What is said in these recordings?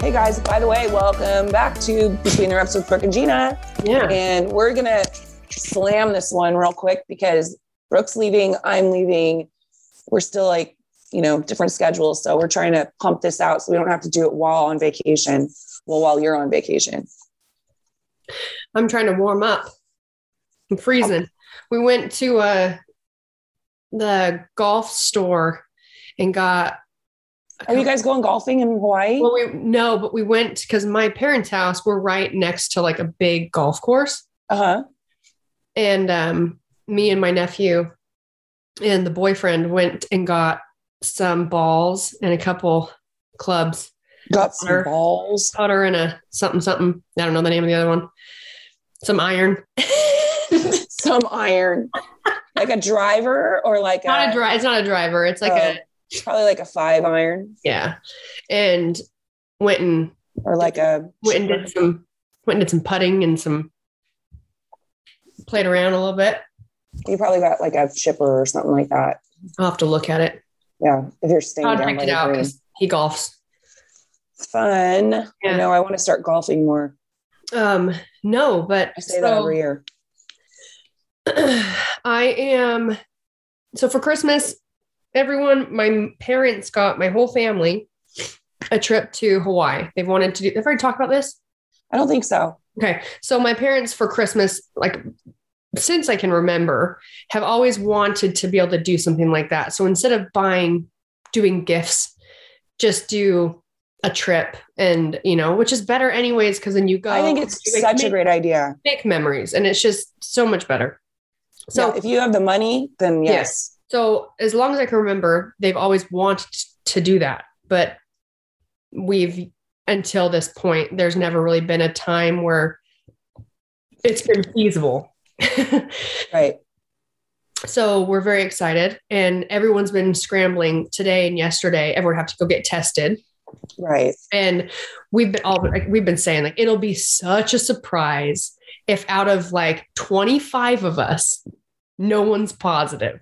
Hey guys, by the way, welcome back to Between the Reps with Brooke and Gina. Yeah. And we're gonna slam this one real quick because Brooke's leaving, I'm leaving. We're still like, you know, different schedules. So we're trying to pump this out so we don't have to do it while on vacation. Well, while you're on vacation. I'm trying to warm up. I'm freezing. We went to uh the golf store and got Are you guys going golfing in Hawaii? well we no, but we went because my parents' house we're right next to like a big golf course. Uh-huh. And um me and my nephew and the boyfriend went and got some balls and a couple clubs, Got some Putter. balls. putter and a something something. I don't know the name of the other one. Some iron. some iron. like a driver or like not a, a dri- it's not a driver. It's like a probably like a five iron yeah. And went and or like a went and did some went and did some putting and some played around a little bit. you probably got like a chipper or something like that. I'll have to look at it. Yeah. If you're staying I'll down check it out because he golfs. Fun. I Yeah. know I want to start golfing more. Um, no, but I say that every year. I am so for Christmas, everyone, my parents got my whole family a trip to Hawaii. They've wanted to do have I already talked about this? I don't think so. Okay. So my parents for Christmas, like since I can remember, have always wanted to be able to do something like that. So instead of buying, doing gifts, just do a trip and you know, which is better anyways, because then you go I think it's make- such a great idea. make memories and it's just so much better. So So if you have the money, then yes. So as long as I can remember, they've always wanted to do that. But we've until this point, there's never really been a time where it's been feasible. Right. so we're very excited and everyone's been scrambling today and yesterday. Everyone have to go get tested. Right. And we've been all like we've been saying like it'll be such a surprise if out of like 25 of us, no one's positive.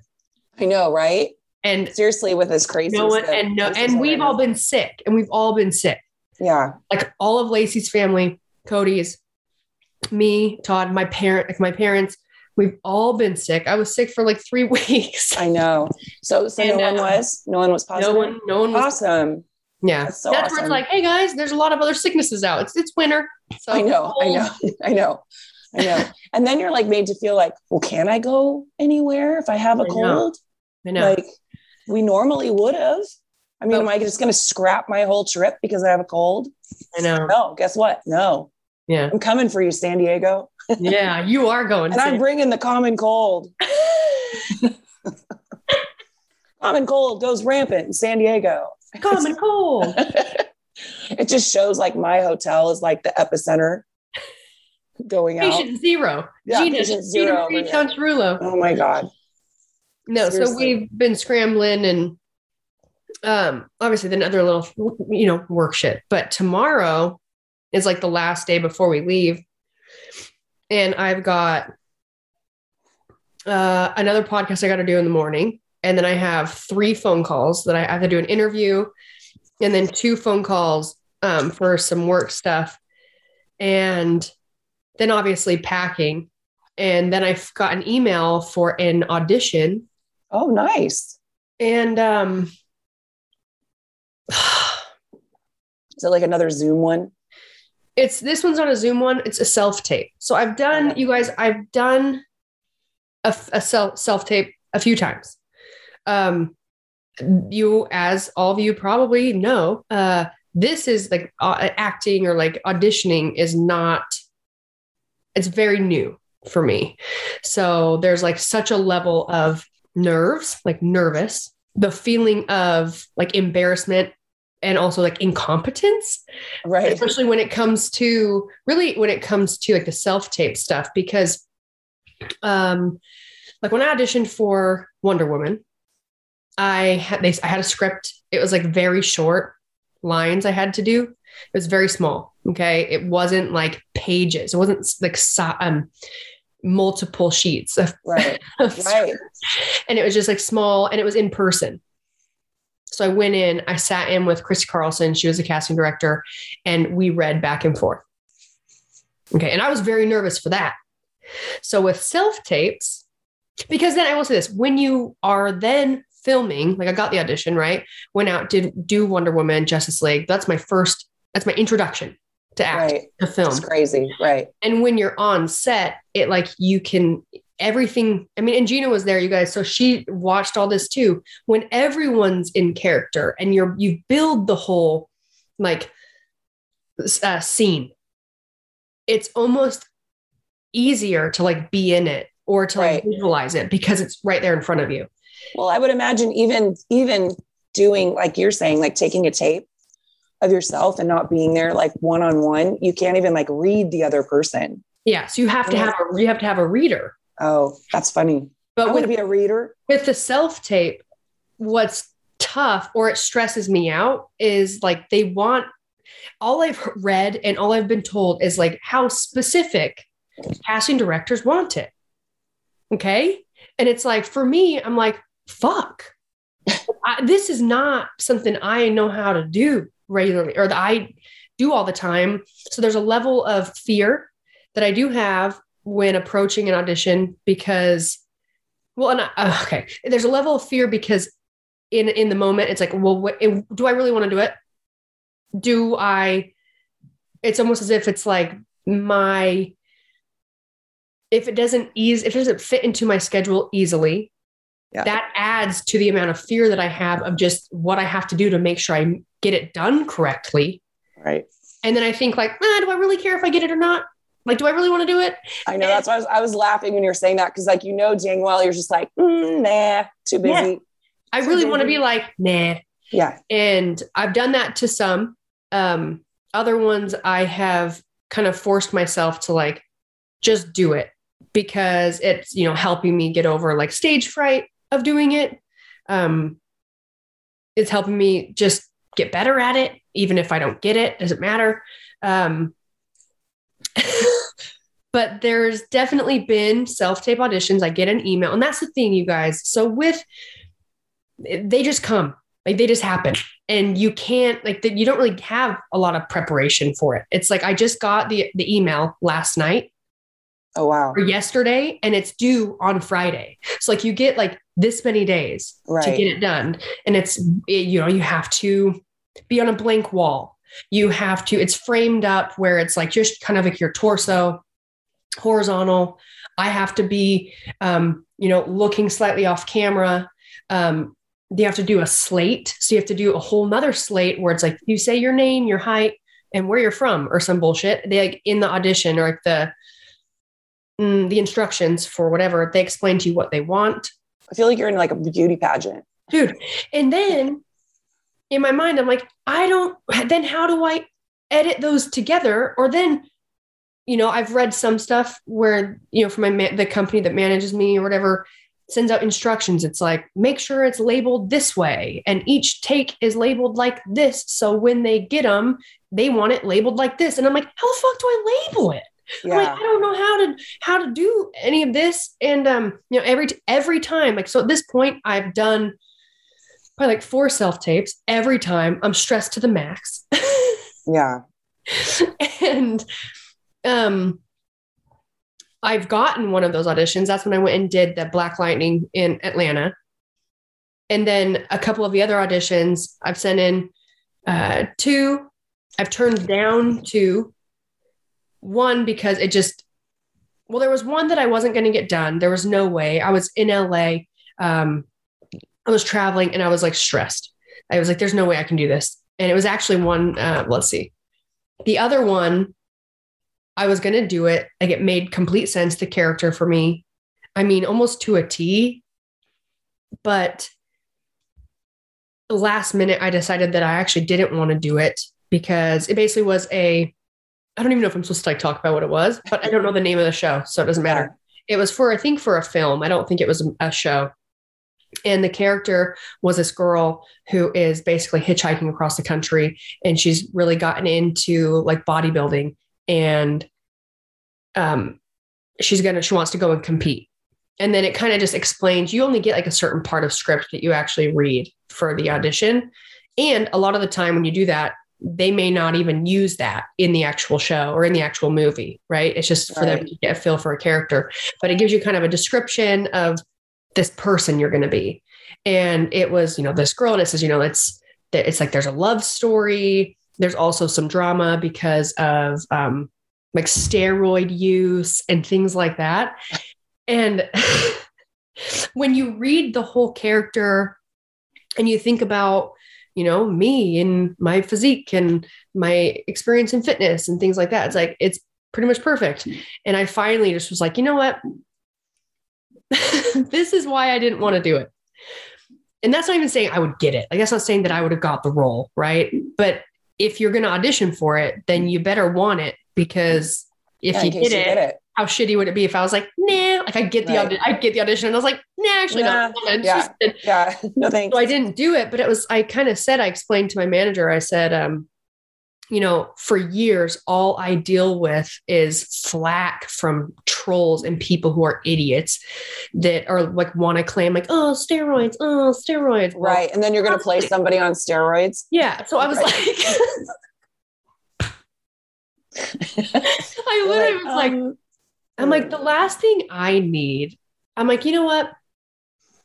I know, right? And Seriously, with this crazy. no one and no and we've all been sick and we've all been sick. Yeah. Like all of Lacey's family, Cody's, me, Todd, my parent, like my parents, we've all been sick. I was sick for like three weeks. I know. So, so And, no one uh, was. No one was positive. No one, no one was Awesome. Yeah, That's so where awesome. it's like, hey guys, there's a lot of other sicknesses out. It's it's winter. So I know. I know. I know. I know. And then you're like made to feel like, well, can I go anywhere if I have a I cold? I know. Like we normally would have. I mean, But- am I just going to scrap my whole trip because I have a cold? I know. No. Guess what? No. Yeah, I'm coming for you, San Diego, yeah. You are going. and I'm bringing the common cold. common cold goes rampant in San Diego. common cold. it just shows like my hotel is like the epicenter going out. Patient zero. Yeah, Gina, patient zero over Marie here. Oh my God. No, so we've been scrambling and um obviously then other little you know work shit. But tomorrow is like the last day before we leave. And I've got uh another podcast I got to do in the morning. And then I have three phone calls that I have to do an interview and then two phone calls um for some work stuff. And then obviously packing. And then I've got an email for an audition Oh, nice. and um Is it like another Zoom one? it's this one's not a zoom one it's a self tape so i've done Okay. you guys i've done a, a self self tape a few times um you as all of you probably know uh this is like uh, acting or like auditioning is not it's very new for me so there's like such a level of nerves like nervous the feeling of like embarrassment and also like incompetence Right. especially when it comes to really when it comes to like the self tape stuff because um like when i auditioned for wonder woman i had they i had a script. It was like very short lines i had to do. It was very small okay? It wasn't like pages. It wasn't like um multiple sheets of, Right. of Right. and it was just like small and it was in person. So i went in i sat in with chris carlson she was a casting director and we read back and forth. Okay and i was very nervous for that. So with self tapes because then i will say this when you are then filming like i got the audition right? Went out did do wonder woman justice league. That's my first that's my introduction to act Right. to film It's crazy. Right. and when you're on set it like you can everything i mean and gina was there you guys so she watched all this too when everyone's in character and you're you build the whole like uh, scene it's almost easier to like be in it or to like Right. visualize it because it's right there in front of you Well, I would imagine even even doing like you're saying, like taking a tape of yourself and not being there like one on one, you can't even like read the other person. yeah so you have to have a you have to have a reader Oh, that's funny. But want with be a reader. with the self tape, what's tough or it stresses me out is like they want all I've read and all I've been told is like how specific casting directors want it. Okay. And it's like for me, I'm like, fuck. I, this is not something I know how to do regularly or that I do all the time. So there's a level of fear that I do have when approaching an audition because well, and I, uh, okay, there's a level of fear because in in the moment it's like, well, what, do I really want to do it? Do I? It's almost as if it's like my if it doesn't ease if it doesn't fit into my schedule easily, Yeah. that adds to the amount of fear that I have of just what I have to do to make sure I get it done correctly. Right. And then I think like, ah, do I really care if I get it or not? Like, do I really want to do it? I know that's why I was, I was laughing when you were saying that because like you know dang well you're just like mm, nah too busy. I really want to be like, nah, Yeah. and i've done that to some um other ones i have kind of forced myself to like just do it because it's you know helping me get over like stage fright of doing it um it's helping me just get better at it even if i don't get it doesn't matter um but there's definitely been self tape auditions. I get an email, and that's the thing, you guys. So with they just come, like they just happen, and you can't like you don't really have a lot of preparation for it. It's like I just got the the email last night. Oh wow! Or yesterday, and it's due on Friday. So like you get like this many days Right. to get it done, and it's it, you know you have to be on a blank wall. You have to. It's framed up where it's like just kind of like your torso horizontal. I have to be, um, you know, looking slightly off camera. Um, you have to do a slate. So you have to do a whole nother slate where it's like you say your name, your height, and where you're from, or some bullshit. They like in the audition or like the mm, the instructions for whatever they explain to you what they want, I feel like you're in like a beauty pageant. dude. And then in my mind, I'm like, I don't. Then how do I edit those together? Or then you know, I've read some stuff where, you know, from my the company that manages me or whatever sends out instructions. It's like, make sure it's labeled this way. And each take is labeled like this. So when they get them, they want it labeled like this. And I'm like, how the fuck do I label it? I'm like, Yeah. I don't know how to how to do any of this. And um, you know, every every time, like so at this point, I've done probably like four self-tapes. Every time I'm stressed to the max. Yeah. and um I've gotten one of those auditions. That's when I went and did the Black Lightning in Atlanta. And then a couple of the other auditions I've sent in uh two. I've turned down two. One because it just well, there was one that I wasn't going to get done. There was no way. I was in LA. Um, I was traveling and I was like stressed. I was like, there's no way I can do this. And it was actually one, uh, let's see. The other one, I was going to do it. Like it made complete sense, the character for me. I mean, almost to a T. But the last minute, I decided that I actually didn't want to do it because it basically was a, I don't even know if I'm supposed to like talk about what it was, but I don't know the name of the show. So it doesn't matter. It was for, I think, for a film. I don't think it was a show. And the character was this girl who is basically hitchhiking across the country and she's really gotten into like bodybuilding and um she's gonna she wants to go and compete and then it kind of just explains you only get like a certain part of script that you actually read for the audition and a lot of the time when you do that they may not even use that in the actual show or in the actual movie right? It's just for them to get a feel for a character. But it gives you kind of a description of this person you're going to be. And it was you know this girl and it says you know it's it's like there's a love story. There's also some drama because of um like steroid use and things like that. And when you read the whole character and you think about you know me and my physique and my experience in fitness and things like that it's like it's pretty much perfect and i finally just was like you know what this is why I didn't want to do it. And that's not even saying I would get it. Like that's not saying that I would have got the role, right? But if you're going to audition for it, then you better want it because if Yeah, you get it, get it. How shitty would it be if I was like, nah, like I get the Right. audi- I get the audition and I was like, nah, actually Nah, not. Yeah. interested. Yeah. No thanks. So I didn't do it, but it was I kind of said I explained to my manager. I said, um, you know, for years, all I deal with is flack from trolls and people who are idiots that are like want to claim like, oh, steroids, oh, steroids. Well, Right. And then you're going to play somebody on steroids. Yeah. So I was Right. like, I literally was like, um, I'm like, the last thing I need, I'm like, you know what?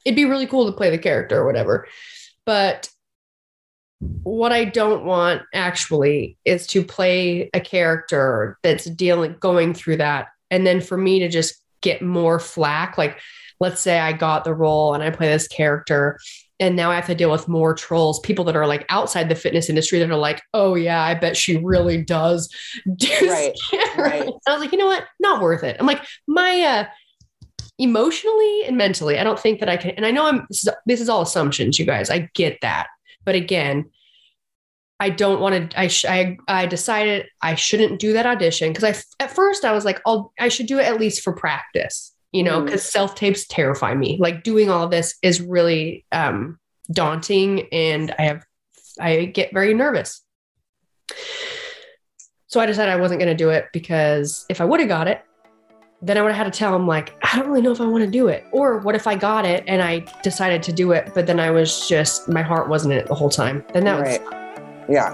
It'd be really cool to play the character or whatever. But what I don't want actually is to play a character that's dealing, going through that. And then for me to just get more flack, like, let's say I got the role and I play this character. And now I have to deal with more trolls, people that are like outside the fitness industry that are like, oh, yeah, I bet she really does do Right, right. I was like, you know what? Not worth it. I'm like, my uh emotionally and mentally, I don't think that I can. And I know I'm this is, this is all assumptions, you guys. I get that. But again, I don't want to. I, sh- I I decided I shouldn't do that audition because I at first I was like, I'll I should do it at least for practice, you know, Mm. because self tapes terrify me. Like doing all of this is really um, daunting, and I have I get very nervous. So I decided I wasn't going to do it because if I would have got it, then I would have had to tell him like, I don't really know if I want to do it. Or what if I got it and I decided to do it, but then I was just my heart wasn't in it the whole time. Then that Right. was Yeah.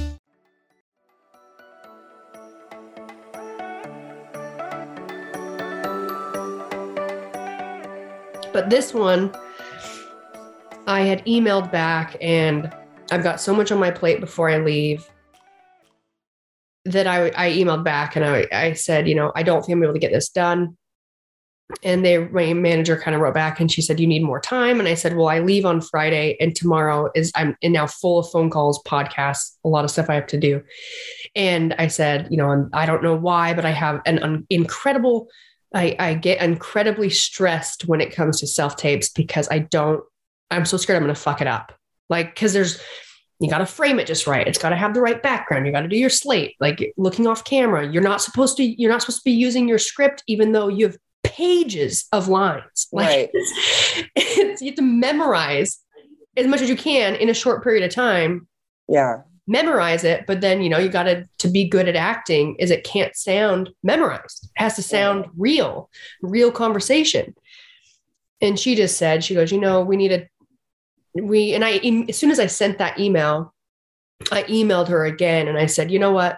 But this one, I had emailed back and I've got so much on my plate before I leave that I, I emailed back and I, I said, you know, I don't think I'm able to get this done. And they, my manager kind of wrote back and she said, you need more time. And I said, well, I leave on Friday and tomorrow is, I'm now full of phone calls, podcasts, a lot of stuff I have to do. And I said, you know, and I don't know why, but I have an un- incredible I, I get incredibly stressed when it comes to self tapes because I don't, I'm so scared I'm going to fuck it up. Like, because there's, you got to frame it just right. It's got to have the right background. You got to do your slate, like looking off camera. You're not supposed to, you're not supposed to be using your script, even though you have pages of lines. Like, Right. it's, it's, you have to memorize as much as you can in a short period of time Yeah. Memorize it but then you know you got to to be good at acting is it can't sound memorized. It has to sound real real conversation. And she just said she goes you know we need a we and i as soon as i sent that email i emailed her again and i said you know what?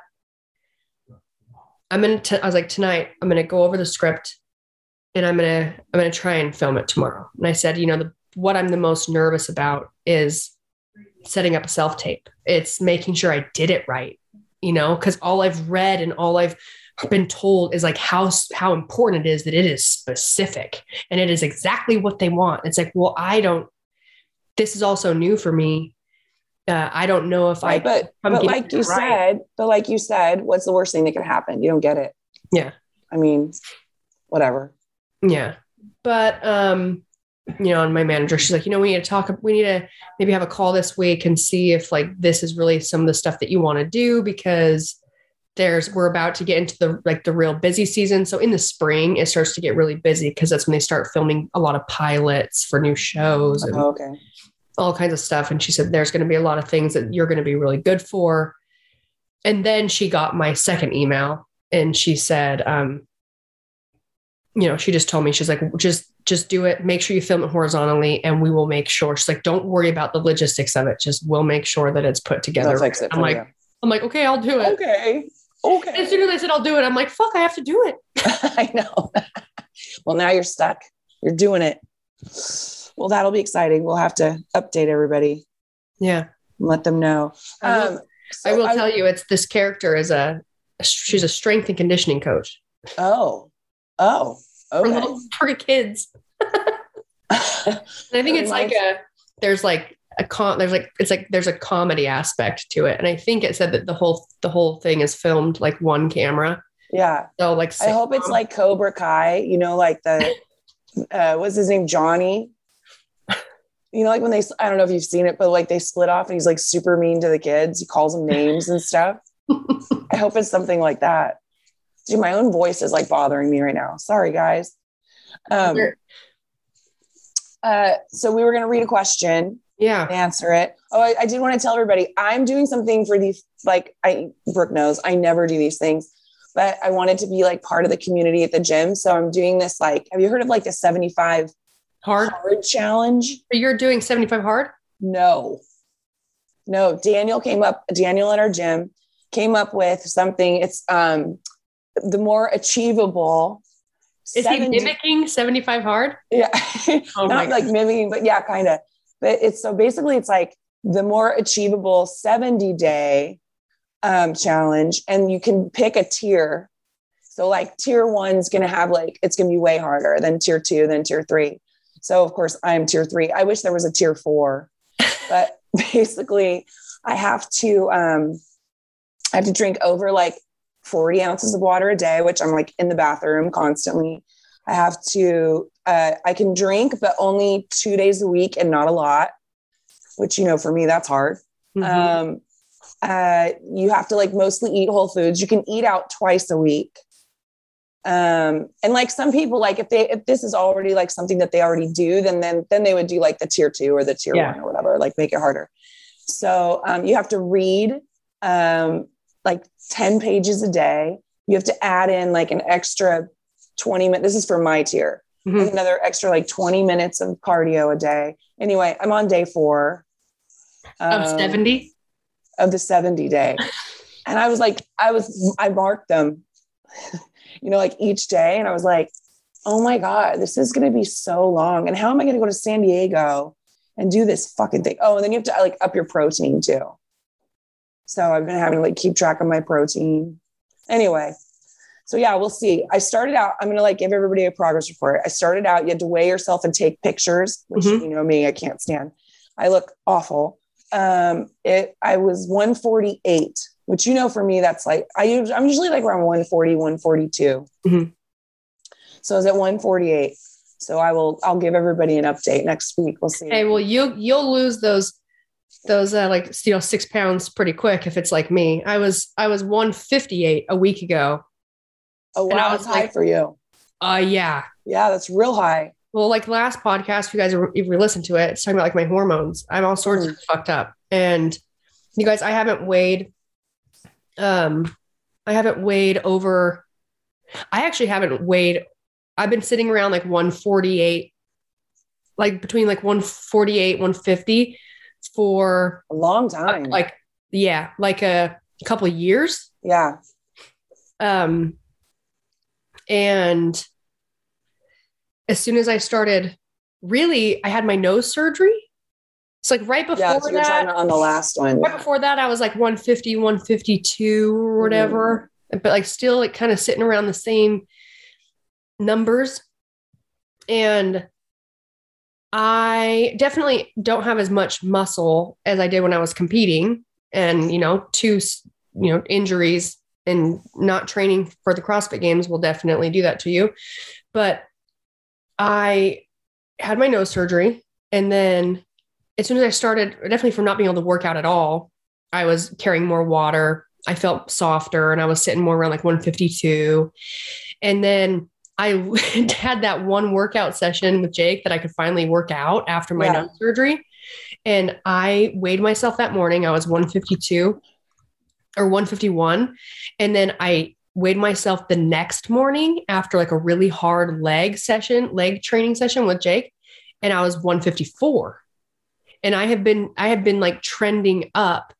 I'm gonna t- i was like tonight i'm gonna go over the script and i'm gonna i'm gonna try and film it tomorrow. And i said you know the what i'm the most nervous about is setting up a self tape. It's making sure I did it right, you know, because all I've read and all I've been told is like how how important it is that it is specific and it is exactly what they want. It's like, well, I don't. This is also new for me. Uh, I don't know if I. Right. But, I'm but like you right. said, but like you said, what's the worst thing that could happen? You don't get it. Yeah. I mean, whatever. Yeah. But um, you know, and my manager, she's like, you know, we need to talk, we need to maybe have a call this week and see if like this is really some of the stuff that you want to do because there's we're about to get into the like the real busy season. So in the spring, it starts to get really busy because that's when they start filming a lot of pilots for new shows and Oh, okay. all kinds of stuff. And she said, there's going to be a lot of things that you're going to be really good for. And then she got my second email and she said, um, you know, she just told me, she's like, just, just do it. Make sure you film it horizontally and we will make sure. She's like, don't worry about the logistics of it. Just we'll make sure that it's put together. They'll fix it. I'm like, you. I'm like, okay, I'll do it. okay. Okay. As soon as I said I'll do it, I'm like, fuck, I have to do it. I know. well, now you're stuck. You're doing it. Well, that'll be exciting. We'll have to update everybody Yeah. and let them know. I will, Um, so I will tell you, it's this character is a, she's a strength and conditioning coach Oh, oh, for, little, for kids. I think it's like a there's like a con there's like it's like there's a comedy aspect to it. And I think it said that the whole the whole thing is filmed like one camera. yeah. So like I hope it's like Cobra Kai, you know, like the uh what's his name? Johnny. You know, like when they I don't know if you've seen it, but like they split off and he's like super mean to the kids. He calls them names and stuff. I hope it's something like that. Dude, my own voice is like bothering me right now. Sorry, guys. Um uh so we were gonna read a question yeah. answer it. Oh, I, I did want to tell everybody I'm doing something for these. Like I, Brooke knows, I never do these things, but I wanted to be like part of the community at the gym. So I'm doing this. Like, have you heard of like the 75 Hard. hard challenge? You're doing 75 hard? No, No, Daniel came up, Daniel at our gym came up with something. It's um the more achievable. Is 70, he mimicking 75 hard? Yeah. Oh Not like mimicking, but yeah, kind of. But it's so basically it's like the more achievable 70 day um, challenge, and you can pick a tier. So like tier one's gonna have like it's gonna be way harder than tier two, then tier three. So of course I'm tier three. I wish there was a tier four, but basically I have to um I have to drink over like 40 ounces of water a day, which I'm like in the bathroom constantly. I have to, uh, I can drink, but only two days a week and not a lot, which, you know, for me, that's hard. Mm-hmm. Um, uh, you have to like mostly eat whole foods. You can eat out twice a week. Um, and like some people, like if they, if this is already like something that they already do, then, then, then they would do like the tier two or the tier yeah. one or whatever, like make it harder. So, um, you have to read, um, like 10 pages a day. You have to add in like an extra 20 minutes. This is for my tier. Mm-hmm. Another extra like 20 minutes of cardio a day. Anyway, I'm on day four um, of 70 of the 70 day. and I was like, I was, I marked them, you know, like each day. And I was like, oh my God, this is going to be so long. And how am I going to go to San Diego and do this fucking thing? Oh, and then you have to like up your protein too. So I've been having to like keep track of my protein. Anyway, so yeah, we'll see. I started out, I'm gonna like give everybody a progress report. I started out, you had to weigh yourself and take pictures, which mm-hmm. you know me, I can't stand. I look awful. Um, it I was 148, which you know for me, that's like I usually I'm usually like around 140, 142. Mm-hmm. So I was at 148. So I will I'll give everybody an update next week. We'll see. Hey, well, you'll you'll lose those those uh, like you know six pounds pretty quick if it's like me. I was I was 158 a week ago. Oh wow, that's high like, for you. Uh yeah. Yeah, that's real high. Well, like last podcast, if you guys if you listen to it, it's talking about like my hormones. I'm all sorts mm. of fucked up. And you guys, I haven't weighed um I haven't weighed over I actually haven't weighed I've been sitting around like 148 like between like 148 150 for a long time. like yeah, like a couple of years. Yeah. Um and as soon as I started really I had my nose surgery. It's like right before yeah, that on the last one. Right before that I was like 150, 152 or whatever. Mm. But like still like kind of sitting around the same numbers. And I definitely don't have as much muscle as I did when I was competing. And, you know, two, you know, injuries and not training for the CrossFit games will definitely do that to you. But I had my nose surgery. And then as soon as I started, definitely from not being able to work out at all, I was carrying more water. I felt softer and I was sitting more around like 152. And then I had that one workout session with Jake that I could finally work out after my yeah. nose surgery. And I weighed myself that morning. I was 152 or 151. And then I weighed myself the next morning after like a really hard leg session, leg training session with Jake. And I was 154. And I have been, I have been like trending up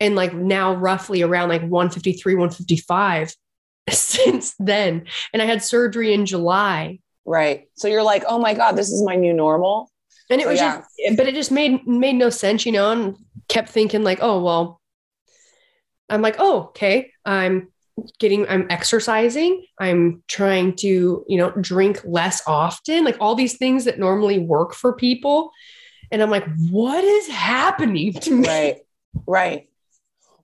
and like now roughly around like 153, 155 since then. And I had surgery in July. Right. So you're like, oh my God, this is my new normal. And it so, was yeah. just, but it just made made no sense, you know, and kept thinking like, oh well, I'm like, oh, okay. I'm getting I'm exercising. I'm trying to, you know, drink less often, like all these things that normally work for people. And I'm like, what is happening to me? Right. Right.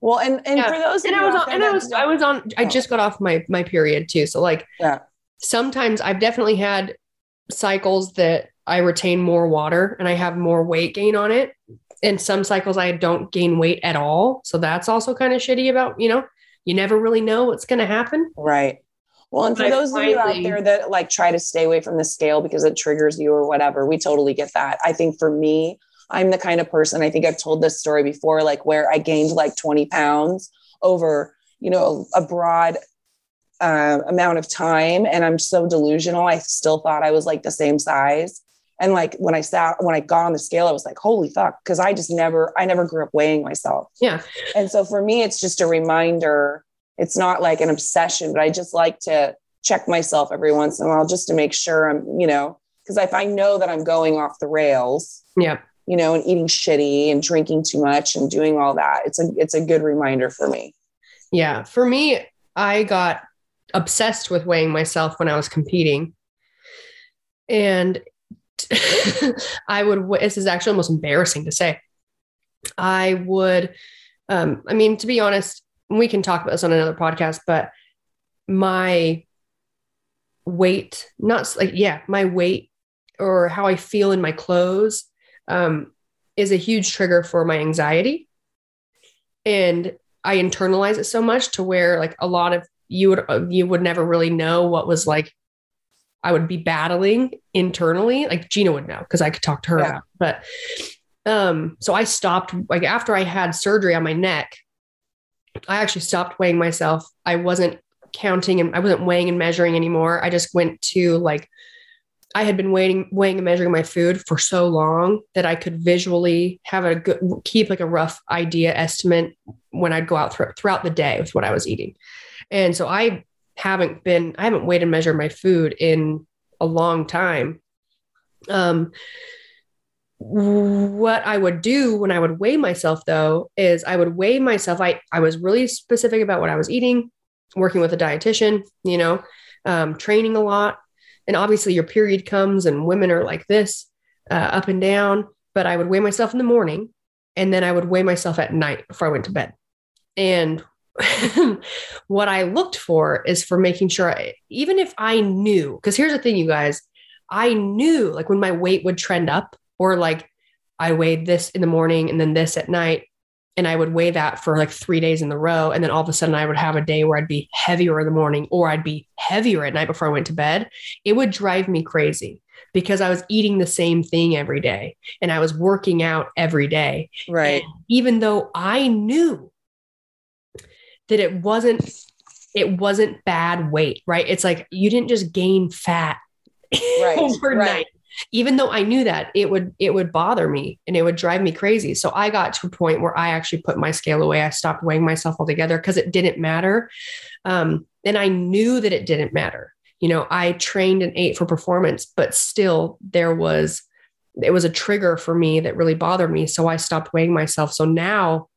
Well, and and yeah. for those, and I was on, and I was I was on. I just got off my my period too. So like, yeah. Sometimes I've definitely had cycles that I retain more water and I have more weight gain on it. And some cycles I don't gain weight at all. So that's also kind of shitty about, you know, you never really know what's going to happen. Right. Well, and for those finally, of you out there that like try to stay away from the scale because it triggers you or whatever, we totally get that. I think for me, I'm the kind of person, I think I've told this story before, like where I gained like 20 pounds over, you know, a, broad uh, amount of time. And I'm so delusional. I still thought I was like the same size. And like when I sat, when I got on the scale, I was like, holy fuck. Cause I just never, I never grew up weighing myself. Yeah. And so for me, it's just a reminder. It's not like an obsession, but I just like to check myself every once in a while just to make sure I'm, you know, because if I know that I'm going off the rails, Yeah. You know, and eating shitty and drinking too much and doing all that, it's a it's a good reminder for me. Yeah. For me, I got obsessed with weighing myself when I was competing. And I would, this is actually almost embarrassing to say. I would, um, I mean, to be honest, we can talk about this on another podcast, but my weight, not like, yeah, my weight or how I feel in my clothes um, is a huge trigger for my anxiety. And I internalize it so much to where like a lot of you would you would never really know what was like I would be battling internally. Like Gina would know because I could talk to her Yeah. about. But um, so I stopped like after I had surgery on my neck, I actually stopped weighing myself. I wasn't counting and I wasn't weighing and measuring anymore. I just went to like I had been weighing weighing and measuring my food for so long that I could visually have a good keep like a rough idea estimate when I'd go out thro- throughout the day with what I was eating. And so I haven't been I haven't weighed and measured my food in a long time. Um what I would do when I would weigh myself though is I would weigh myself. I, I was really specific about what I was eating, working with a dietitian, you know, um, training a lot. And obviously your period comes and women are like this, uh, up and down, but I would weigh myself in the morning and then I would weigh myself at night before I went to bed. And what I looked for is for making sure, I, even if I knew, because here's the thing, you guys, I knew like when my weight would trend up or like I weighed this in the morning and then this at night. And I would weigh that for like three days in the row. And then all of a sudden I would have a day where I'd be heavier in the morning or I'd be heavier at night before I went to bed. It would drive me crazy because I was eating the same thing every day and I was working out every day. Right. And even though I knew that it wasn't it wasn't bad weight, right? It's like you didn't just gain fat Right, overnight. right. Even though I knew that it would it would bother me and it would drive me crazy. So I got to a point where I actually put my scale away. I stopped weighing myself altogether because it didn't matter. Um, and I knew that it didn't matter. You know, I trained and ate for performance, but still there was it was a trigger for me that really bothered me. So I stopped weighing myself. So now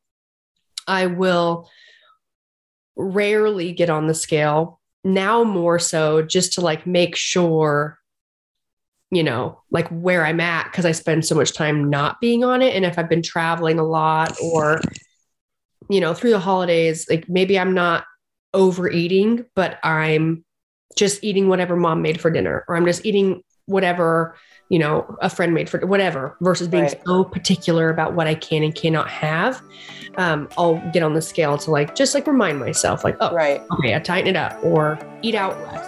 I will rarely get on the scale now more so just to like make sure you know like where i'm at because i spend so much time not being on it and if i've been traveling a lot or you know through the holidays like maybe i'm not overeating but i'm just eating whatever mom made for dinner or i'm just eating whatever you know a friend made for whatever versus being Right. so particular about what i can and cannot have um, i'll get on the scale to like just like remind myself like oh Right. okay i tighten it up or eat out less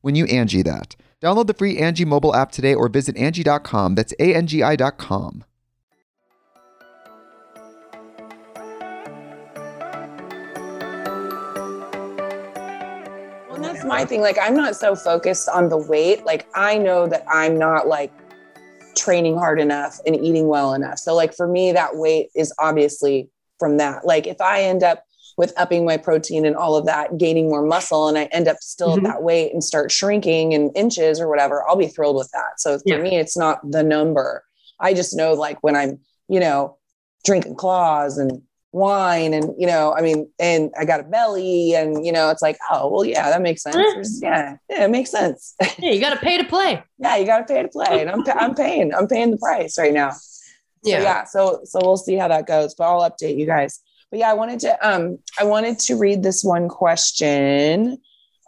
when you Angi that. Download the free Angi mobile app today or visit Angi.com. That's A-N-G-I dot com. Well, that's my thing. Like, I'm not so focused on the weight. Like, I know that I'm not like training hard enough and eating well enough. So, like, for me, that weight is obviously from that. Like, if I end up with upping my protein and all of that, gaining more muscle, and I end up still Mhm. at that weight and start shrinking in inches or whatever, I'll be thrilled with that. So, for Yeah. me, it's not the number. I just know, like, when I'm, you know, drinking claws and wine and you know i mean and i got a belly and you know it's like oh well yeah that makes sense yeah yeah it makes sense Yeah, you got to pay to play. yeah you got to pay to play and i'm, I'm paying i'm paying the price right now so Yeah. yeah so so we'll see how that goes but i'll update you guys but yeah i wanted to um i wanted to read this one question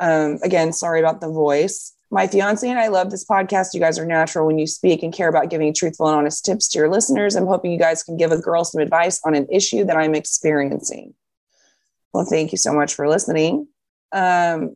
um again sorry about the voice my fiance and I love this podcast. You guys are natural when you speak and care about giving truthful and honest tips to your listeners. I'm hoping you guys can give a girl some advice on an issue that I'm experiencing. Well, thank you so much for listening. Um,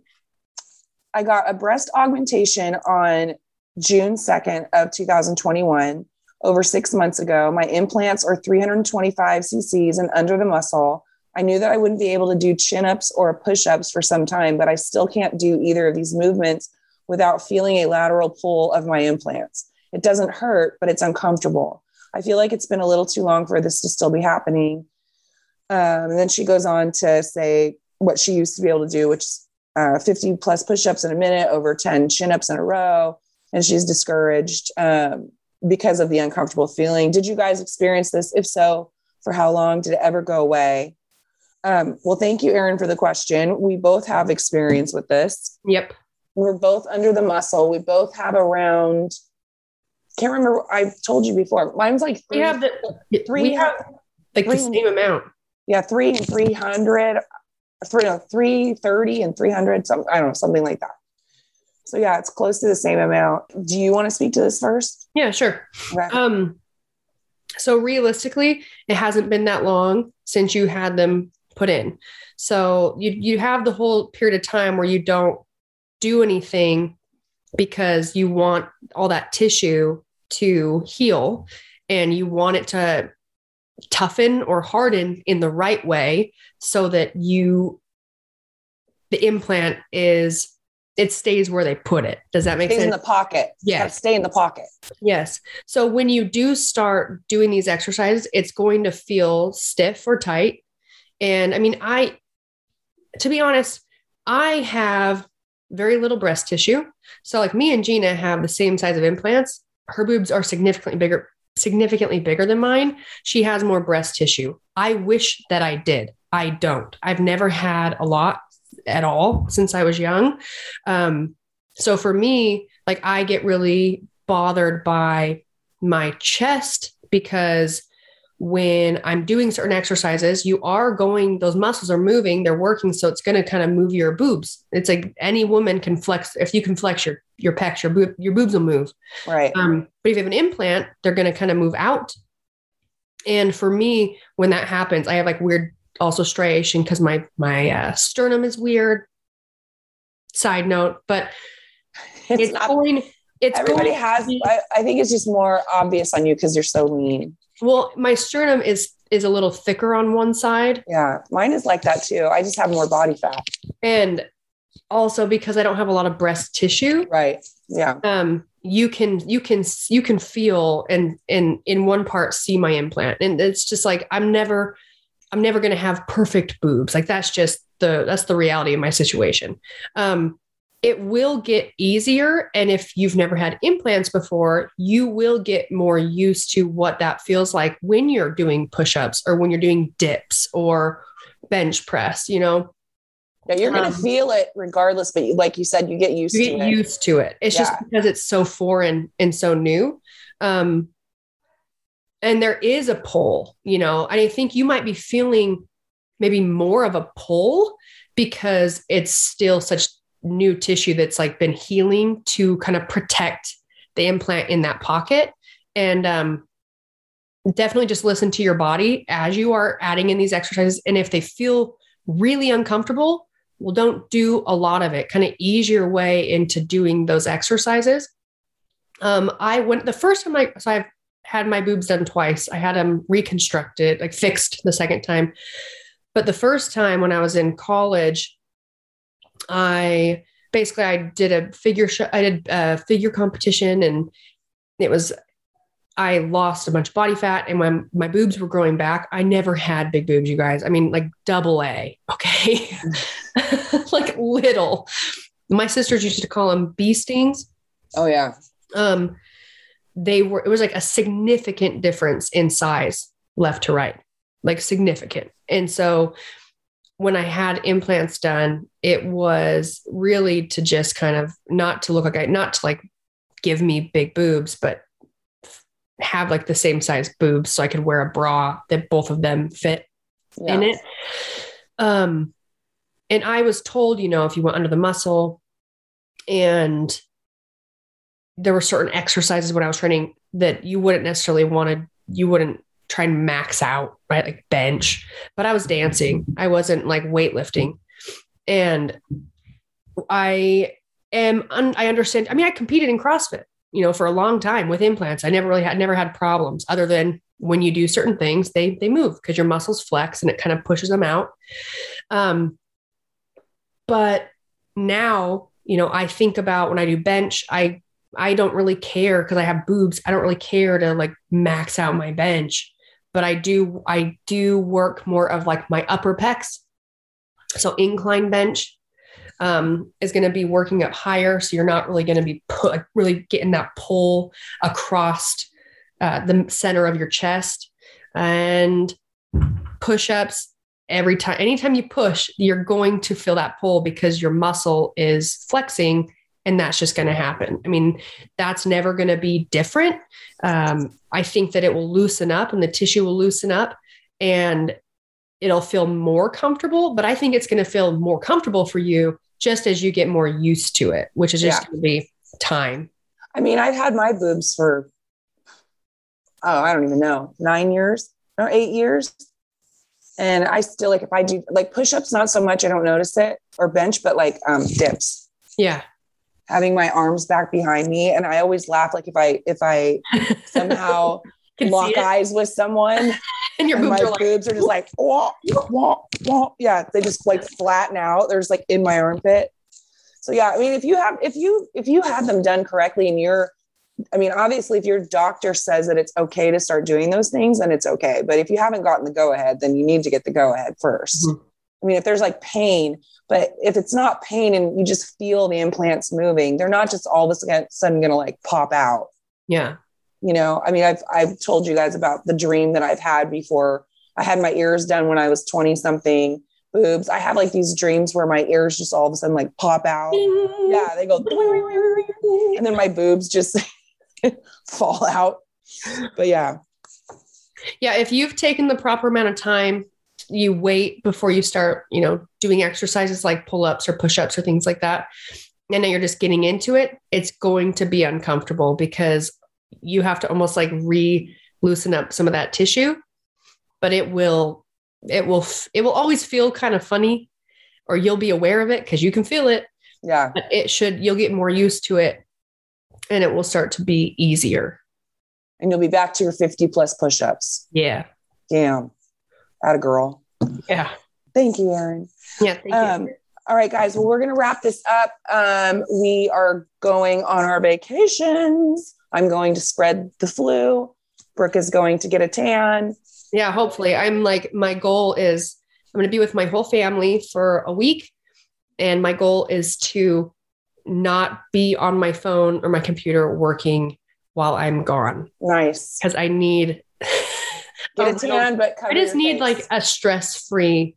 I got a breast augmentation on June 2nd of 2021, over six months ago. My implants are 325 cc's and under the muscle. I knew that I wouldn't be able to do chin ups or push ups for some time, but I still can't do either of these movements without feeling a lateral pull of my implants. It doesn't hurt, but it's uncomfortable. I feel like it's been a little too long for this to still be happening. Um, and then she goes on to say what she used to be able to do, which is uh, 50 plus push ups in a minute, over 10 chin ups in a row. And she's discouraged um, because of the uncomfortable feeling. Did you guys experience this? If so, for how long? Did it ever go away? Um, well, thank you, Erin, for the question. We both have experience with this Yep. we're both under the muscle. We both have around. Can't remember. I told you before. Mine's like We have the three- we have like the three- same amount. yeah, three and three hundred, three no, three thirty and three hundred. Some I don't know, something like that. So yeah, it's close to the same amount. Do you want to speak to this first? Yeah, sure. Okay. Um, so realistically, it hasn't been that long since you had them put in. So you you have the whole period of time where you don't do anything because you want all that tissue to heal and you want it to toughen or harden in the right way so that you the implant is it stays where they put it. Does that make sense? In the pocket. Yes. Stay in the pocket. Yes. So when you do start doing these exercises, it's going to feel stiff or tight. And I mean, I, to be honest, I have very little breast tissue. So like me and Gina have the same size of implants. Her boobs are significantly bigger, significantly bigger than mine. She has more breast tissue. I wish that I did. I don't. I've never had a lot at all since I was young. Um, so for me, like I get really bothered by my chest because when I'm doing certain exercises, you are going, those muscles are moving, they're working. So it's going to kind of move your boobs. It's like any woman can flex. If you can flex your, your pecs, your, boob, your boobs will move. Right. Um, but if you have an implant, they're going to kind of move out. And for me, when that happens, I have like weird also striation because my my uh, sternum is weird. Side note, but it's, it's, not. going. It's Everybody going- has. I, I think it's just more obvious on you because you're so lean. Well, my sternum is is a little thicker on one side, Yeah, mine is like that too. I just have more body fat. and also because I don't have a lot of breast tissue. Right. Yeah. um you can you can you can feel and and in one part see my implant and it's just like i'm never i'm never going to have perfect boobs like that's just the that's the reality of my situation um it will get easier and if you've never had implants before you will get more used to what that feels like when you're doing push-ups or when you're doing dips or bench press you know Yeah, you're gonna Um, feel it regardless, but you- like you said, you get used you to get it. used to it. It's just because it's so foreign and so new. Um, and there is a pull, you know, and I think you might be feeling maybe more of a pull because it's still such new tissue that's like been healing to kind of protect the implant in that pocket. And um, definitely just listen to your body as you are adding in these exercises. And if they feel really uncomfortable, well, don't do a lot of it. Kind of ease your way into doing those exercises. Um, I went the first time I so I've had my boobs done twice. I had them reconstructed, like fixed the second time. But the first time when I was in college, I basically I did a figure show, I did a figure competition and it was I lost a bunch of body fat and my my boobs were growing back. I never had big boobs, you guys. I mean, like double A, okay, like little. My sisters used to call them bee stings. Oh yeah. Um, they were. It was like a significant difference in size, left to right, like significant. And so, when I had implants done, it was really to just kind of not to look like I, not to like give me big boobs, but have like the same size boobs so I could wear a bra that both of them fit yeah. in it. Um, and I was told, you know, if you went under the muscle and there were certain exercises when I was training that you wouldn't necessarily want to, you wouldn't try and max out, right? Like bench, but I was dancing. I wasn't like weightlifting. And I am, un- I understand. I mean, I competed in CrossFit you know, for a long time with implants. I never really had never had problems other than when you do certain things, they they move because your muscles flex and it kind of pushes them out. Um, but now, you know, I think about when I do bench, I I don't really care because I have boobs. I don't really care to like max out my bench, but I do I do work more of like my upper pecs. So incline bench um, is going to be working up higher. So you're not really going to be put, really getting that pull across uh, the center of your chest. And push ups, every time, anytime you push, you're going to feel that pull because your muscle is flexing and that's just going to happen. I mean, that's never going to be different. Um, I think that it will loosen up and the tissue will loosen up and it'll feel more comfortable, but I think it's going to feel more comfortable for you just as you get more used to it, which is just yeah. going to be time. I mean, I've had my boobs for, oh, I don't even know, nine years or eight years. And I still like, if I do like push ups, not so much, I don't notice it or bench, but like um, dips. Yeah. Having my arms back behind me. And I always laugh, like if I, if I somehow lock eyes with someone and your and boobs, my are, like, boobs are just like, wah, wah, wah. yeah, they just like flatten out. There's like in my armpit. So yeah, I mean, if you have, if you, if you had them done correctly and you're, I mean, obviously if your doctor says that it's okay to start doing those things, then it's okay. But if you haven't gotten the go ahead, then you need to get the go ahead 1st Mhm. I mean, if there's like pain, but if it's not pain and you just feel the implants moving, they're not just all of a sudden going to like pop out. Yeah. you know i mean i've i've told you guys about the dream that i've had before. I had my ears done when i was 20 something boobs. I have like these dreams where my ears just all of a sudden like pop out. Yeah they go and then my boobs just fall out. But yeah. Yeah. If you've taken the proper amount of time, you wait before you start, you know, doing exercises like pull ups or push ups or things like that. And now you're just getting into it, it's going to be uncomfortable because you have to almost like re loosen up some of that tissue, but it will, it will, it will always feel kind of funny or you'll be aware of it because you can feel it, yeah but it should, you'll get more used to it and it will start to be easier. and you'll be back to your 50 plus push-ups Yeah. damn at a girl Yeah. thank you Erin Yeah. Thank Um, you. all right, guys. Well, we're going to wrap this up. Um, we are going on our vacations. I'm going to spread the flu. Brooke is going to get a tan. Yeah, hopefully. I'm like, my goal is I'm going to be with my whole family for a week. And my goal is to not be on my phone or my computer working while I'm gone Nice. because I need, Get a tan, but I just need face. like a stress free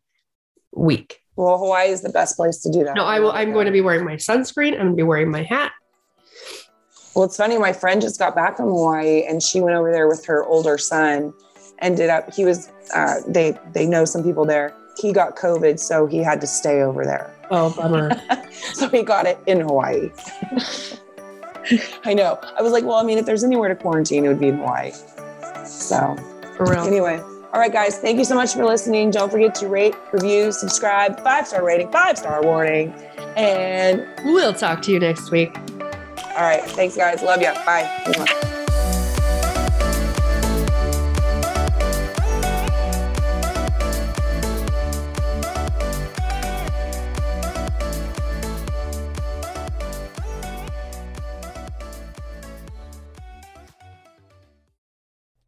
week. Well, Hawaii is the best place to do that. No, I will, I'm going to be wearing my sunscreen. I'm going to be wearing my hat. Well, it's funny. My friend just got back from Hawaii, and she went over there with her older son. Ended up, he was. Uh, they they know some people there. He got COVID, so he had to stay over there. Oh, bummer. so he got it in Hawaii. I know. I was like, well, I mean, if there's anywhere to quarantine, it would be in Hawaii. So For real. anyway, all All right, guys, thank you so much for listening. Don't forget to rate, review, subscribe, five star rating, five star warning. And We'll talk to you next week. all right, thanks, guys. Love you. Bye.